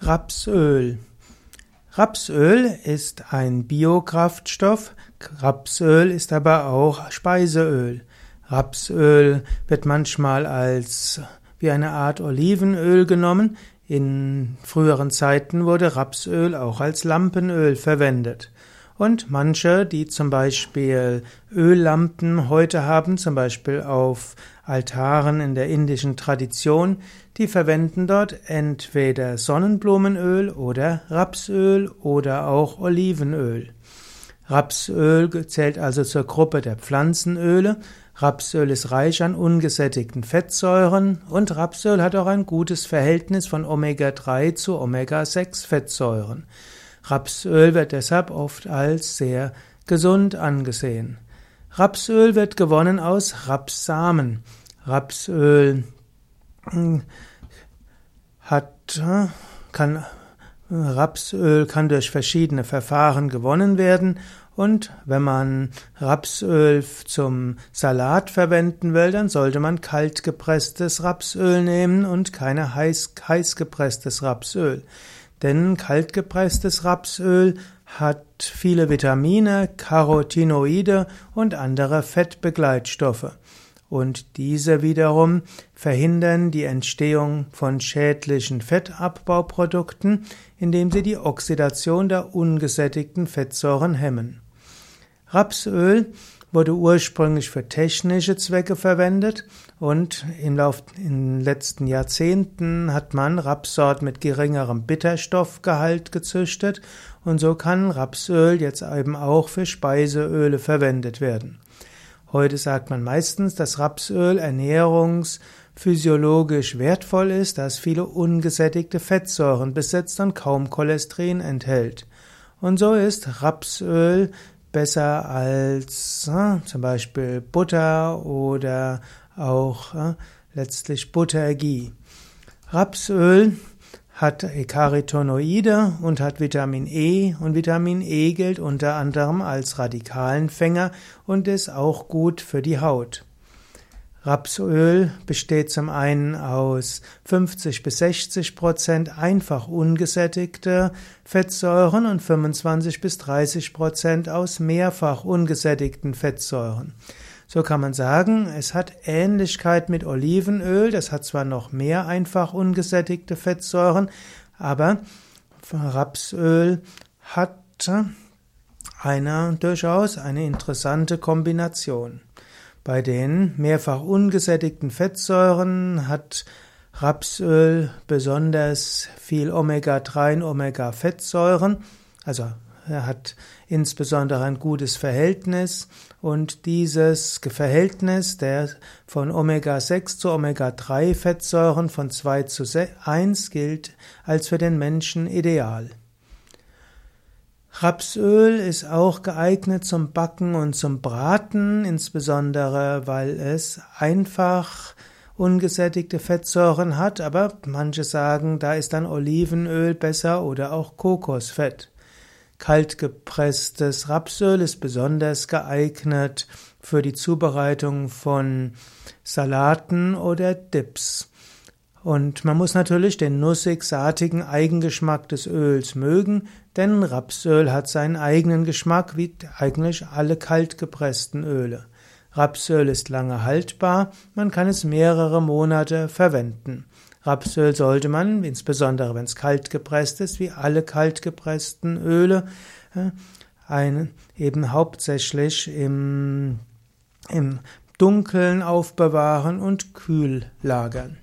Rapsöl. Rapsöl ist ein Biokraftstoff. Rapsöl ist aber auch Speiseöl. Rapsöl wird manchmal als wie eine Art Olivenöl genommen. In früheren Zeiten wurde Rapsöl auch als Lampenöl verwendet. Und manche, die zum Beispiel Öllampen heute haben, zum Beispiel auf Altaren in der indischen Tradition, die verwenden dort entweder Sonnenblumenöl oder Rapsöl oder auch Olivenöl. Rapsöl zählt also zur Gruppe der Pflanzenöle. Rapsöl ist reich an ungesättigten Fettsäuren und Rapsöl hat auch ein gutes Verhältnis von Omega-3 zu Omega-6 Fettsäuren. Rapsöl wird deshalb oft als sehr gesund angesehen. Rapsöl wird gewonnen aus Rapsamen. Rapsöl hm, hat, kann, Rapsöl kann durch verschiedene Verfahren gewonnen werden und wenn man Rapsöl zum Salat verwenden will, dann sollte man kalt gepresstes Rapsöl nehmen und keine heiß, heiß gepresstes Rapsöl. Denn kaltgepresstes Rapsöl hat viele Vitamine, Carotinoide und andere Fettbegleitstoffe. Und diese wiederum verhindern die Entstehung von schädlichen Fettabbbauprodukten, indem sie die Oxidation der ungesättigten Fettsäuren hemmen. Rapsöl wurde ursprünglich für technische Zwecke verwendet und im Lauf in den letzten Jahrzehnten hat man Rapsort mit geringerem Bitterstoffgehalt gezüchtet und so kann Rapsöl jetzt eben auch für Speiseöle verwendet werden. Heute sagt man meistens, dass Rapsöl ernährungsphysiologisch wertvoll ist, da es viele ungesättigte Fettsäuren besitzt und kaum Cholesterin enthält. Und so ist Rapsöl besser als äh, zum Beispiel Butter oder auch äh, letztlich Buttergie. Rapsöl hat Ekaritonoide und hat Vitamin E und Vitamin E gilt unter anderem als Radikalenfänger und ist auch gut für die Haut. Rapsöl besteht zum einen aus 50 bis 60 Prozent einfach ungesättigte Fettsäuren und 25 bis 30 Prozent aus mehrfach ungesättigten Fettsäuren. So kann man sagen, es hat Ähnlichkeit mit Olivenöl, das hat zwar noch mehr einfach ungesättigte Fettsäuren, aber Rapsöl hat eine durchaus eine interessante Kombination. Bei den mehrfach ungesättigten Fettsäuren hat Rapsöl besonders viel Omega-3 und Omega-Fettsäuren, also er hat insbesondere ein gutes Verhältnis und dieses Verhältnis der von Omega-6 zu Omega-3 Fettsäuren von 2 zu 1 gilt als für den Menschen ideal. Rapsöl ist auch geeignet zum Backen und zum Braten, insbesondere weil es einfach ungesättigte Fettsäuren hat, aber manche sagen, da ist dann Olivenöl besser oder auch Kokosfett. Kaltgepresstes Rapsöl ist besonders geeignet für die Zubereitung von Salaten oder Dips. Und man muss natürlich den nussig-saatigen Eigengeschmack des Öls mögen, denn Rapsöl hat seinen eigenen Geschmack wie eigentlich alle kaltgepressten Öle. Rapsöl ist lange haltbar, man kann es mehrere Monate verwenden. Rapsöl sollte man, insbesondere wenn es kalt gepresst ist, wie alle kaltgepressten Öle, äh, ein, eben hauptsächlich im, im Dunkeln aufbewahren und kühl lagern.